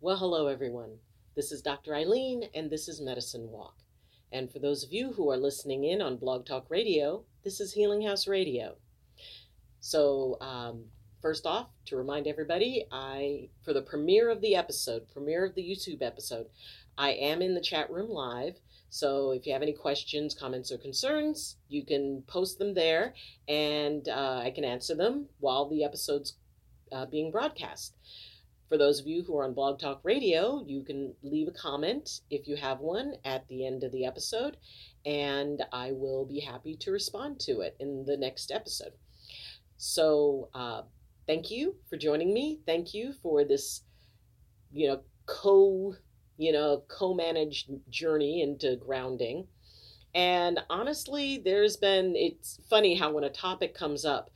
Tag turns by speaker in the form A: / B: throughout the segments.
A: Well, hello, everyone. This is Dr. Ayleen, and this is Medicine Walk. And for those of you who are listening in on Blog Talk Radio, this is Healing House Radio. So, um, first off, to remind everybody, I for the premiere of the episode, premiere of the YouTube episode, I am in the chat room live. So if you have any questions, comments, or concerns, you can post them there, and uh, I can answer them while the episode's uh, being broadcast. For those of you who are on Blog Talk Radio, you can leave a comment if you have one at the end of the episode, and I will be happy to respond to it in the next episode. So, uh, thank you for joining me. Thank you for this, you know, co, you know, co-managed journey into grounding. And honestly, there's been it's funny how when a topic comes up,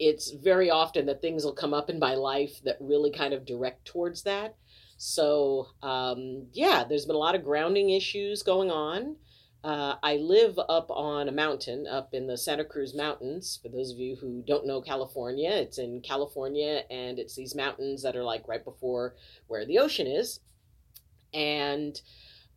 A: it's very often that things will come up in my life that really kind of direct towards that. So, um, yeah, there's been a lot of grounding issues going on. Uh, I live up on a mountain up in the Santa Cruz Mountains. For those of you who don't know California, it's in California and it's these mountains that are like right before where the ocean is. And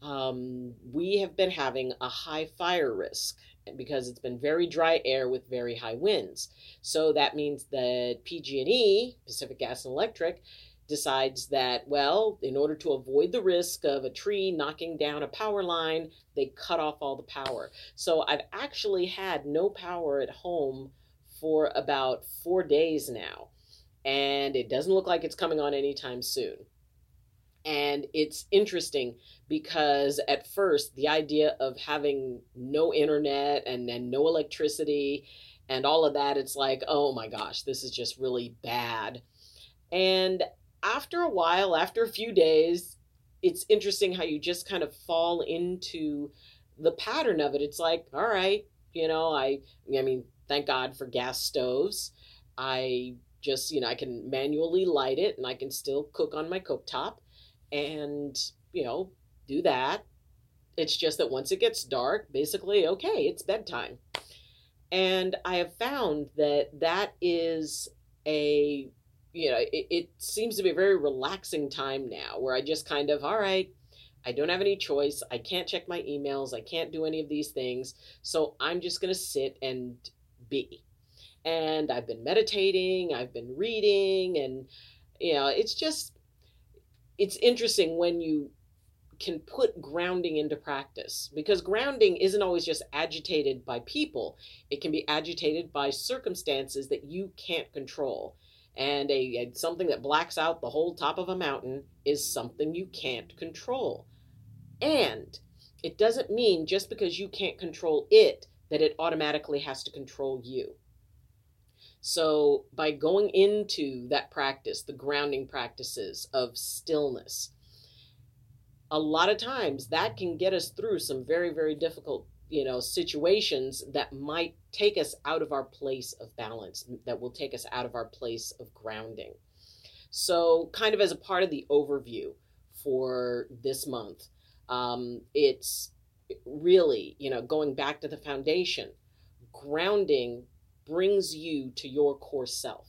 A: um, we have been having a high fire risk because it's been very dry air with very high winds. So that means that PG&E, Pacific Gas and Electric, decides that well, in order to avoid the risk of a tree knocking down a power line, they cut off all the power. So I've actually had no power at home for about 4 days now. And it doesn't look like it's coming on anytime soon. And it's interesting because at first, the idea of having no internet and then no electricity and all of that, it's like, oh my gosh, this is just really bad. And after a while, after a few days, it's interesting how you just kind of fall into the pattern of it. It's like, all right, you know, I, I mean, thank God for gas stoves. I just, you know, I can manually light it and I can still cook on my cooktop and, you know, do that. It's just that once it gets dark, basically, okay, it's bedtime. And I have found that that is a, you know, it, it seems to be a very relaxing time now where I just kind of, all right, I don't have any choice. I can't check my emails. I can't do any of these things. So I'm just going to sit and be. And I've been meditating, I've been reading, and, you know, it's just, it's interesting when you can put grounding into practice because grounding isn't always just agitated by people. It can be agitated by circumstances that you can't control. And a, a, something that blacks out the whole top of a mountain is something you can't control. And it doesn't mean just because you can't control it that it automatically has to control you so by going into that practice the grounding practices of stillness a lot of times that can get us through some very very difficult you know situations that might take us out of our place of balance that will take us out of our place of grounding. So kind of as a part of the overview for this month um, it's really you know going back to the foundation grounding brings you to your core self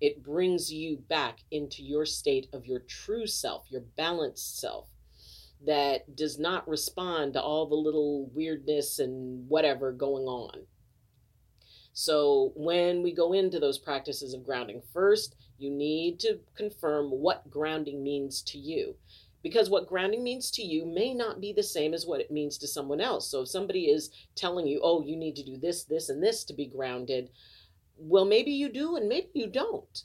A: it brings you back into your state of your true self your balanced self that does not respond to all the little weirdness and whatever going on. So, when we go into those practices of grounding, first you need to confirm what grounding means to you. Because what grounding means to you may not be the same as what it means to someone else. So, if somebody is telling you, oh, you need to do this, this, and this to be grounded, well, maybe you do and maybe you don't.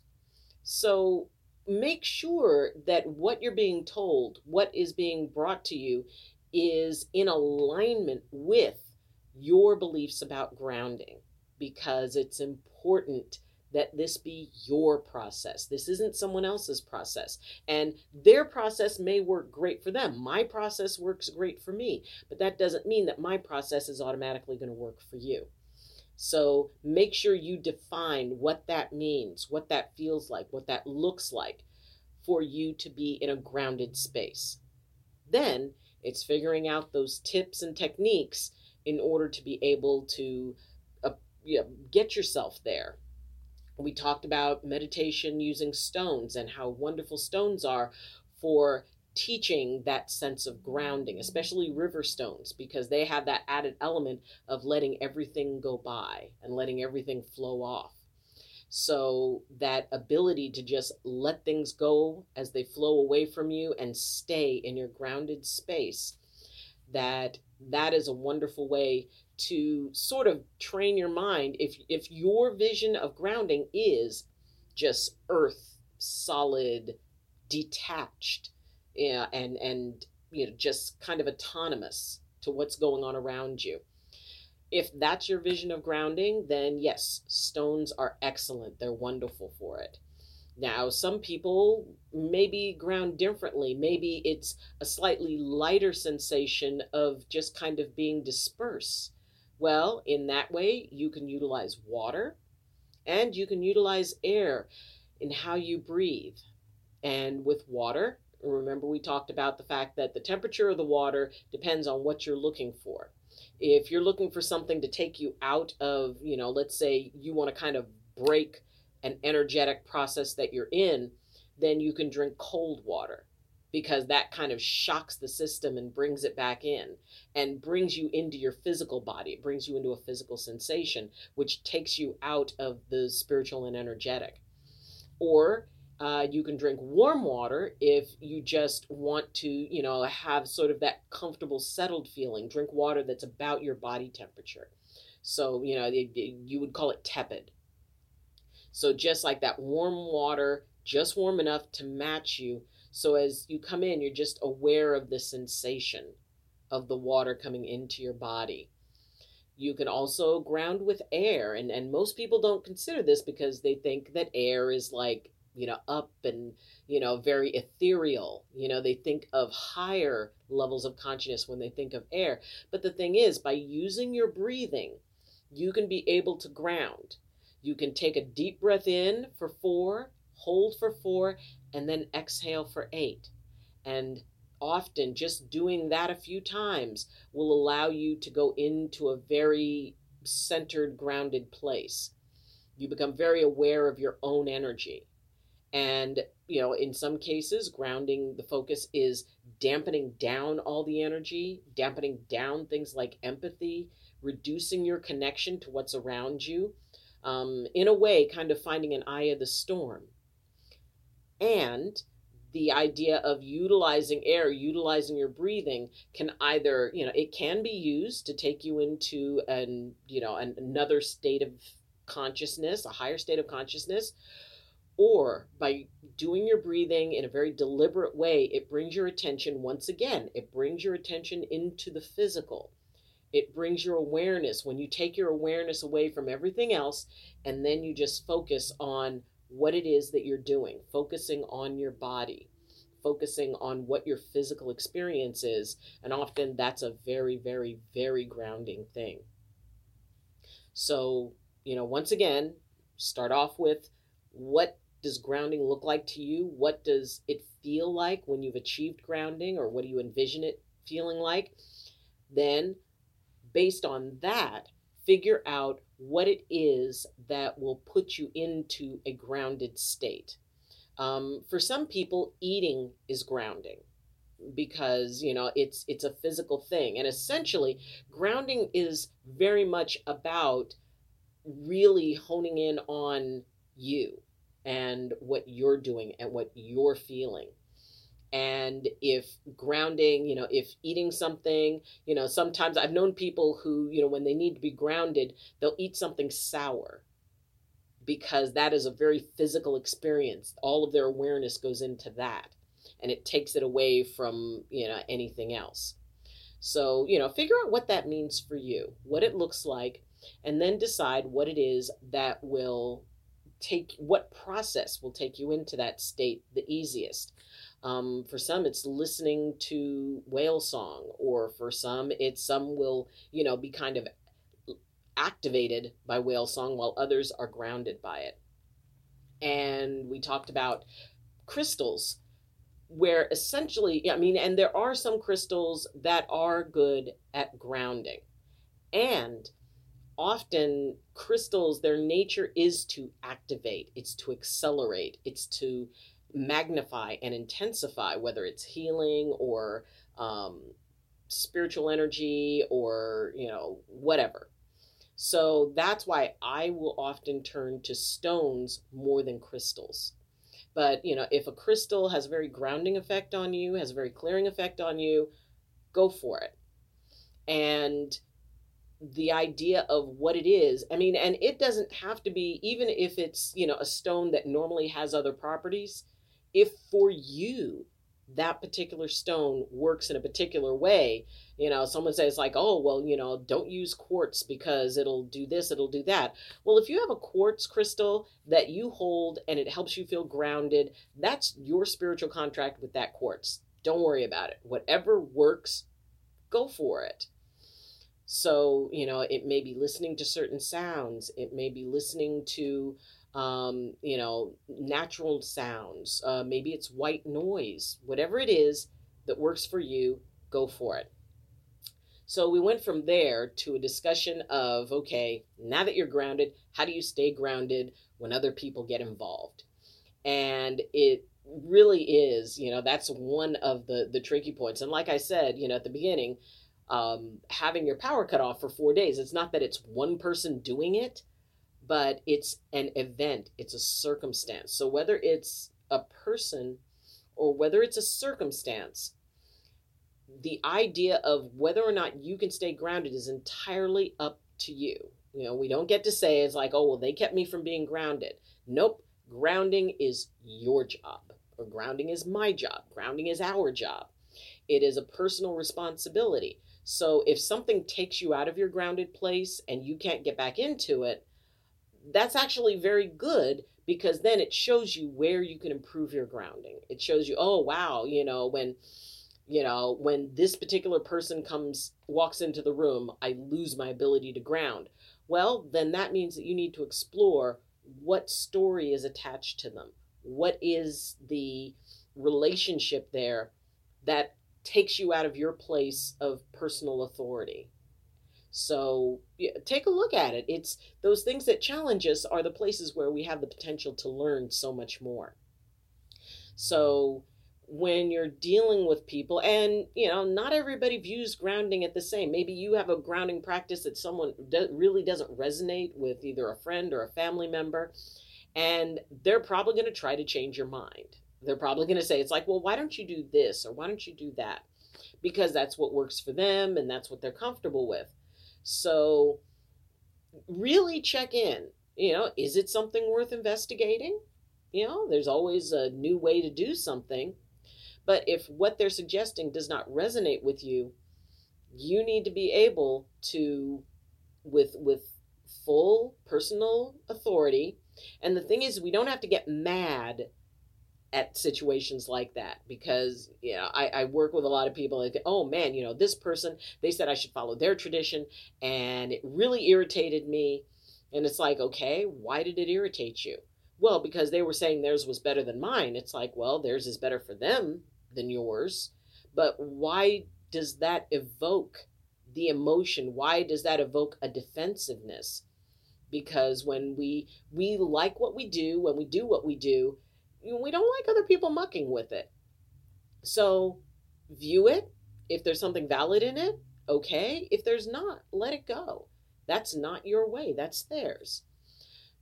A: So, make sure that what you're being told, what is being brought to you, is in alignment with your beliefs about grounding because it's important that this be your process. This isn't someone else's process. And their process may work great for them. My process works great for me, but that doesn't mean that my process is automatically going to work for you. So make sure you define what that means, what that feels like, what that looks like for you to be in a grounded space. Then it's figuring out those tips and techniques in order to be able to uh, you know, get yourself there. We talked about meditation using stones and how wonderful stones are for teaching that sense of grounding, especially river stones, because they have that added element of letting everything go by and letting everything flow off. So that ability to just let things go as they flow away from you and stay in your grounded space, that that is a wonderful way to sort of train your mind if if your vision of grounding is just earth solid detached yeah, and and you know just kind of autonomous to what's going on around you. If that's your vision of grounding, then yes, stones are excellent. They're wonderful for it. Now, some people maybe ground differently. Maybe it's a slightly lighter sensation of just kind of being dispersed. Well, in that way, you can utilize water and you can utilize air in how you breathe. And with water, Remember, we talked about the fact that the temperature of the water depends on what you're looking for. If you're looking for something to take you out of, you know, let's say you want to kind of break an energetic process that you're in, then you can drink cold water because that kind of shocks the system and brings it back in and brings you into your physical body. It brings you into a physical sensation, which takes you out of the spiritual and energetic. Or uh, you can drink warm water if you just want to, you know, have sort of that comfortable, settled feeling. Drink water that's about your body temperature. So, you know, it, it, you would call it tepid. So, just like that warm water, just warm enough to match you. So, as you come in, you're just aware of the sensation of the water coming into your body. You can also ground with air, and, and most people don't consider this because they think that air is like you know, up and, you know, very ethereal. You know, they think of higher levels of consciousness when they think of air. But the thing is, by using your breathing, you can be able to ground. You can take a deep breath in for four, hold for four, and then exhale for eight. And often just doing that a few times will allow you to go into a very centered, grounded place. You become very aware of your own energy. And, you know, in some cases, grounding the focus is dampening down all the energy, dampening down things like empathy, reducing your connection to what's around you. Um, in a way, kind of finding an eye of the storm. And the idea of utilizing air, utilizing your breathing can either, you know, it can be used to take you into an, you know, an, another state of consciousness, a higher state of consciousness, or by doing your breathing in a very deliberate way, it brings your attention once again, it brings your attention into the physical. It brings your awareness when you take your awareness away from everything else and then you just focus on what it is that you're doing, focusing on your body, focusing on what your physical experience is. And often that's a very, very, very grounding thing. So, you know, once again, start off with what does grounding look like to you? What does it feel like when you've achieved grounding, or what do you envision it feeling like? Then, based on that, figure out what it is that will put you into a grounded state. Um, for some people, eating is grounding because you know it's it's a physical thing and essentially grounding is very much about really honing in on you and what you're doing and what you're feeling. And if grounding, you know, if eating something, you know, sometimes I've known people who, you know, when they need to be grounded, they'll eat something sour because that is a very physical experience. All of their awareness goes into that and it takes it away from, you know, anything else. So, you know, figure out what that means for you, what it looks like, and then decide what it is that will take what process will take you into that state the easiest. Um, for some, it's listening to whale song, or for some, it's some will you know be kind of activated by whale song, while others are grounded by it. And we talked about crystals, where essentially, I mean, and there are some crystals that are good at grounding, and often crystals, their nature is to activate, it's to accelerate, it's to magnify and intensify, whether it's healing or um, spiritual energy or, you know, whatever. So that's why I will often turn to stones more than crystals. But, you know, if a crystal has a very grounding effect on you, has a very clearing effect on you, go for it. And the idea of what it is, I mean, and it doesn't have to be, even if it's, you know, a stone that normally has other properties, if for you that particular stone works in a particular way, you know, someone says, like, oh, well, you know, don't use quartz because it'll do this, it'll do that. Well, if you have a quartz crystal that you hold and it helps you feel grounded, that's your spiritual contract with that quartz. Don't worry about it. Whatever works, go for it. So, you know, it may be listening to certain sounds, it may be listening to, um, you know, natural sounds, uh, maybe it's white noise, whatever it is that works for you, go for it. So we went from there to a discussion of okay, now that you're grounded, how do you stay grounded when other people get involved? And it really is, you know, that's one of the the tricky points. And like I said, you know, at the beginning, um, having your power cut off for four days, it's not that it's one person doing it, but it's an event, it's a circumstance. So whether it's a person or whether it's a circumstance, the idea of whether or not you can stay grounded is entirely up to you. You know, we don't get to say it's like, oh, well, they kept me from being grounded. Nope. Grounding is your job, or grounding is my job. Grounding is our job. It is a personal responsibility. So if something takes you out of your grounded place and you can't get back into it, that's actually very good because then it shows you where you can improve your grounding. It shows you, oh, wow, you know, when you know when this particular person comes walks into the room i lose my ability to ground. Well then that means that you need to explore what story is attached to them. What is the relationship there that takes you out of your place of personal authority so yeah, take a look at it. It's those things that challenge us are the places where we have the potential to learn so much more. So when you're dealing with people and you know not everybody views grounding at the same. Maybe you have a grounding practice that someone do- really doesn't resonate with either a friend or a family member and they're probably going to try to change your mind. They're probably going to say it's like well why don't you do this or why don't you do that? Because that's what works for them and that's what they're comfortable with so really check in. You know is it something worth investigating? You know there's always a new way to do something. But if what they're suggesting does not resonate with you, you need to be able to with with full personal authority. And the thing is we don't have to get mad at situations like that because you know I, I work with a lot of people like oh man you know this person they said i should follow their tradition and it really irritated me and it's like okay why did it irritate you well because they were saying theirs was better than mine it's like well theirs is better for them than yours. But why does that evoke the emotion? Why does that evoke a defensiveness? Because when we we like what we do, when we do what we do, we don't like other people mucking with it. So view it. If there's something valid in it, okay. If there's not, let it go. That's not your way, that's theirs.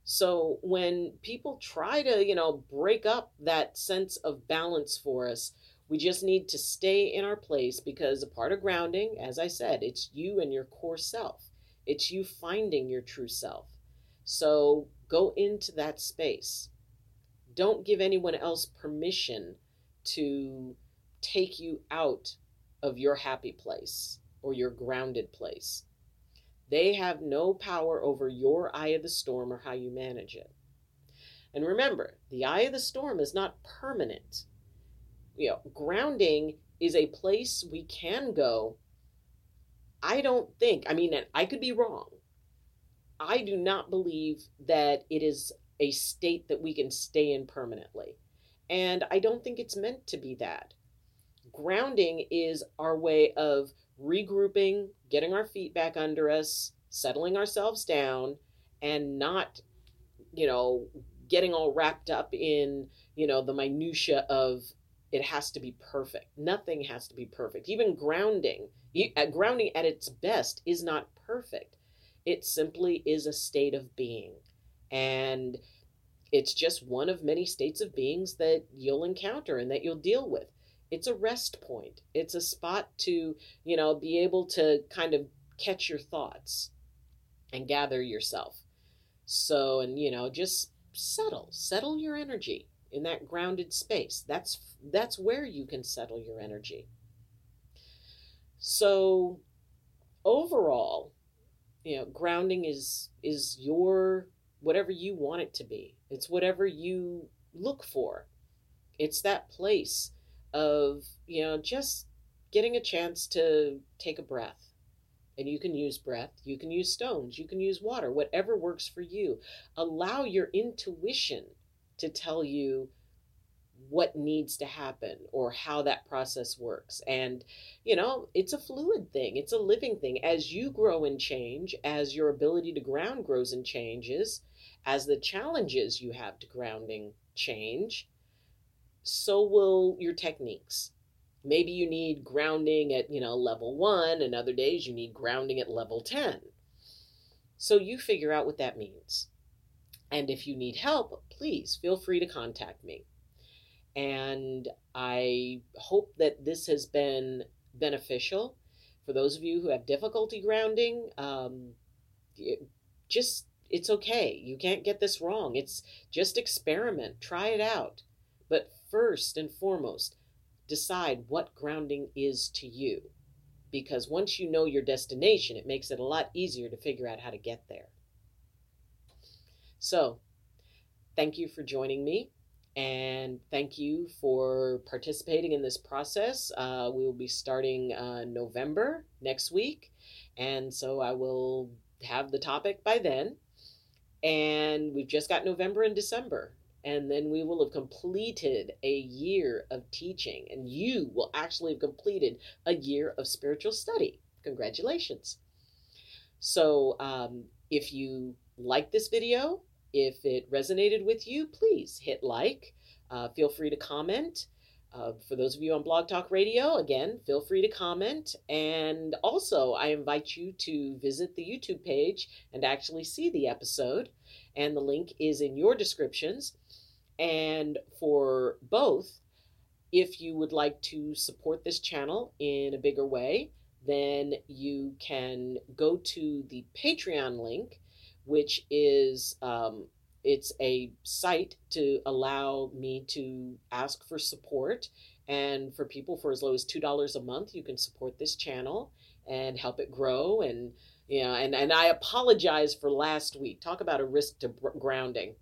A: So when people try to, you know, break up that sense of balance for us, we just need to stay in our place because a part of grounding, as I said, it's you and your core self. It's you finding your true self. So go into that space. Don't give anyone else permission to take you out of your happy place or your grounded place. They have no power over your eye of the storm or how you manage it. And remember, the eye of the storm is not permanent you know, grounding is a place we can go. I don't think, I mean, I could be wrong. I do not believe that it is a state that we can stay in permanently. And I don't think it's meant to be that. Grounding is our way of regrouping, getting our feet back under us, settling ourselves down, and not, you know, getting all wrapped up in, you know, the minutia of it has to be perfect. Nothing has to be perfect. Even grounding, uh, grounding at its best is not perfect. It simply is a state of being. And it's just one of many states of beings that you'll encounter and that you'll deal with. It's a rest point. It's a spot to, you know, be able to kind of catch your thoughts and gather yourself. So, and you know, just settle, settle your energy in that grounded space. That's that's where you can settle your energy. So, overall, you know, grounding is is your whatever you want it to be. It's whatever you look for. It's that place of, you know, just getting a chance to take a breath. And you can use breath, you can use stones, you can use water, whatever works for you. Allow your intuition to tell you what needs to happen or how that process works. And, you know, it's a fluid thing, it's a living thing. As you grow and change, as your ability to ground grows and changes, as the challenges you have to grounding change, so will your techniques. Maybe you need grounding at, you know, level one, and other days you need grounding at level 10. So you figure out what that means. And if you need help, please feel free to contact me. And I hope that this has been beneficial for those of you who have difficulty grounding. Um, just, it's okay. You can't get this wrong. It's just experiment, try it out. But first and foremost, decide what grounding is to you. Because once you know your destination, it makes it a lot easier to figure out how to get there. So, thank you for joining me. And thank you for participating in this process. Uh, we will be starting uh, November next week. And so I will have the topic by then. And we've just got November and December. And then we will have completed a year of teaching. And you will actually have completed a year of spiritual study. Congratulations. So um, if you like this video, if it resonated with you, please hit like. Uh, feel free to comment. Uh, for those of you on Blog Talk Radio, again, feel free to comment. And also, I invite you to visit the YouTube page and actually see the episode. And the link is in your descriptions. And for both, if you would like to support this channel in a bigger way, then you can go to the Patreon link which is um, it's a site to allow me to ask for support and for people for as low as two dollars a month you can support this channel and help it grow and you know and and i apologize for last week. Talk about a risk to grounding.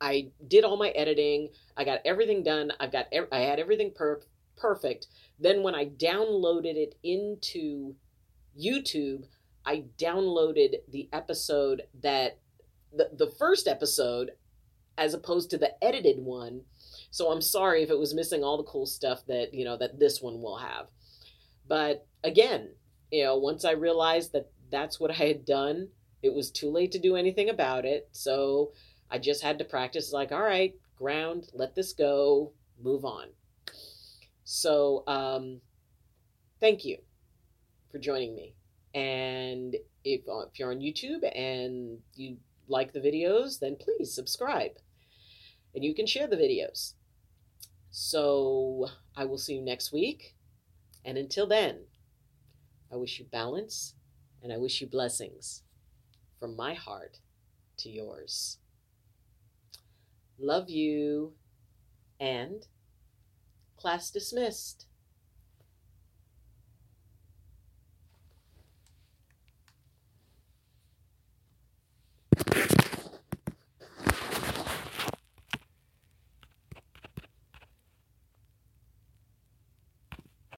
A: I did all my editing. I got everything done. I've got i had everything per- perfect. Then when i downloaded it into youtube I downloaded the episode that the, the first episode as opposed to the edited one. So I'm sorry if it was missing all the cool stuff that, you know, that this one will have. But again, you know, once I realized that that's what I had done, it was too late to do anything about it. So I just had to practice like, all right, ground, let this go, move on. So um, thank you for joining me. And if, uh, if you're on YouTube and you like the videos, then please subscribe. And you can share the videos. So I will see you next week. And until then, I wish you balance and I wish you blessings from my heart to yours. Love you and class dismissed.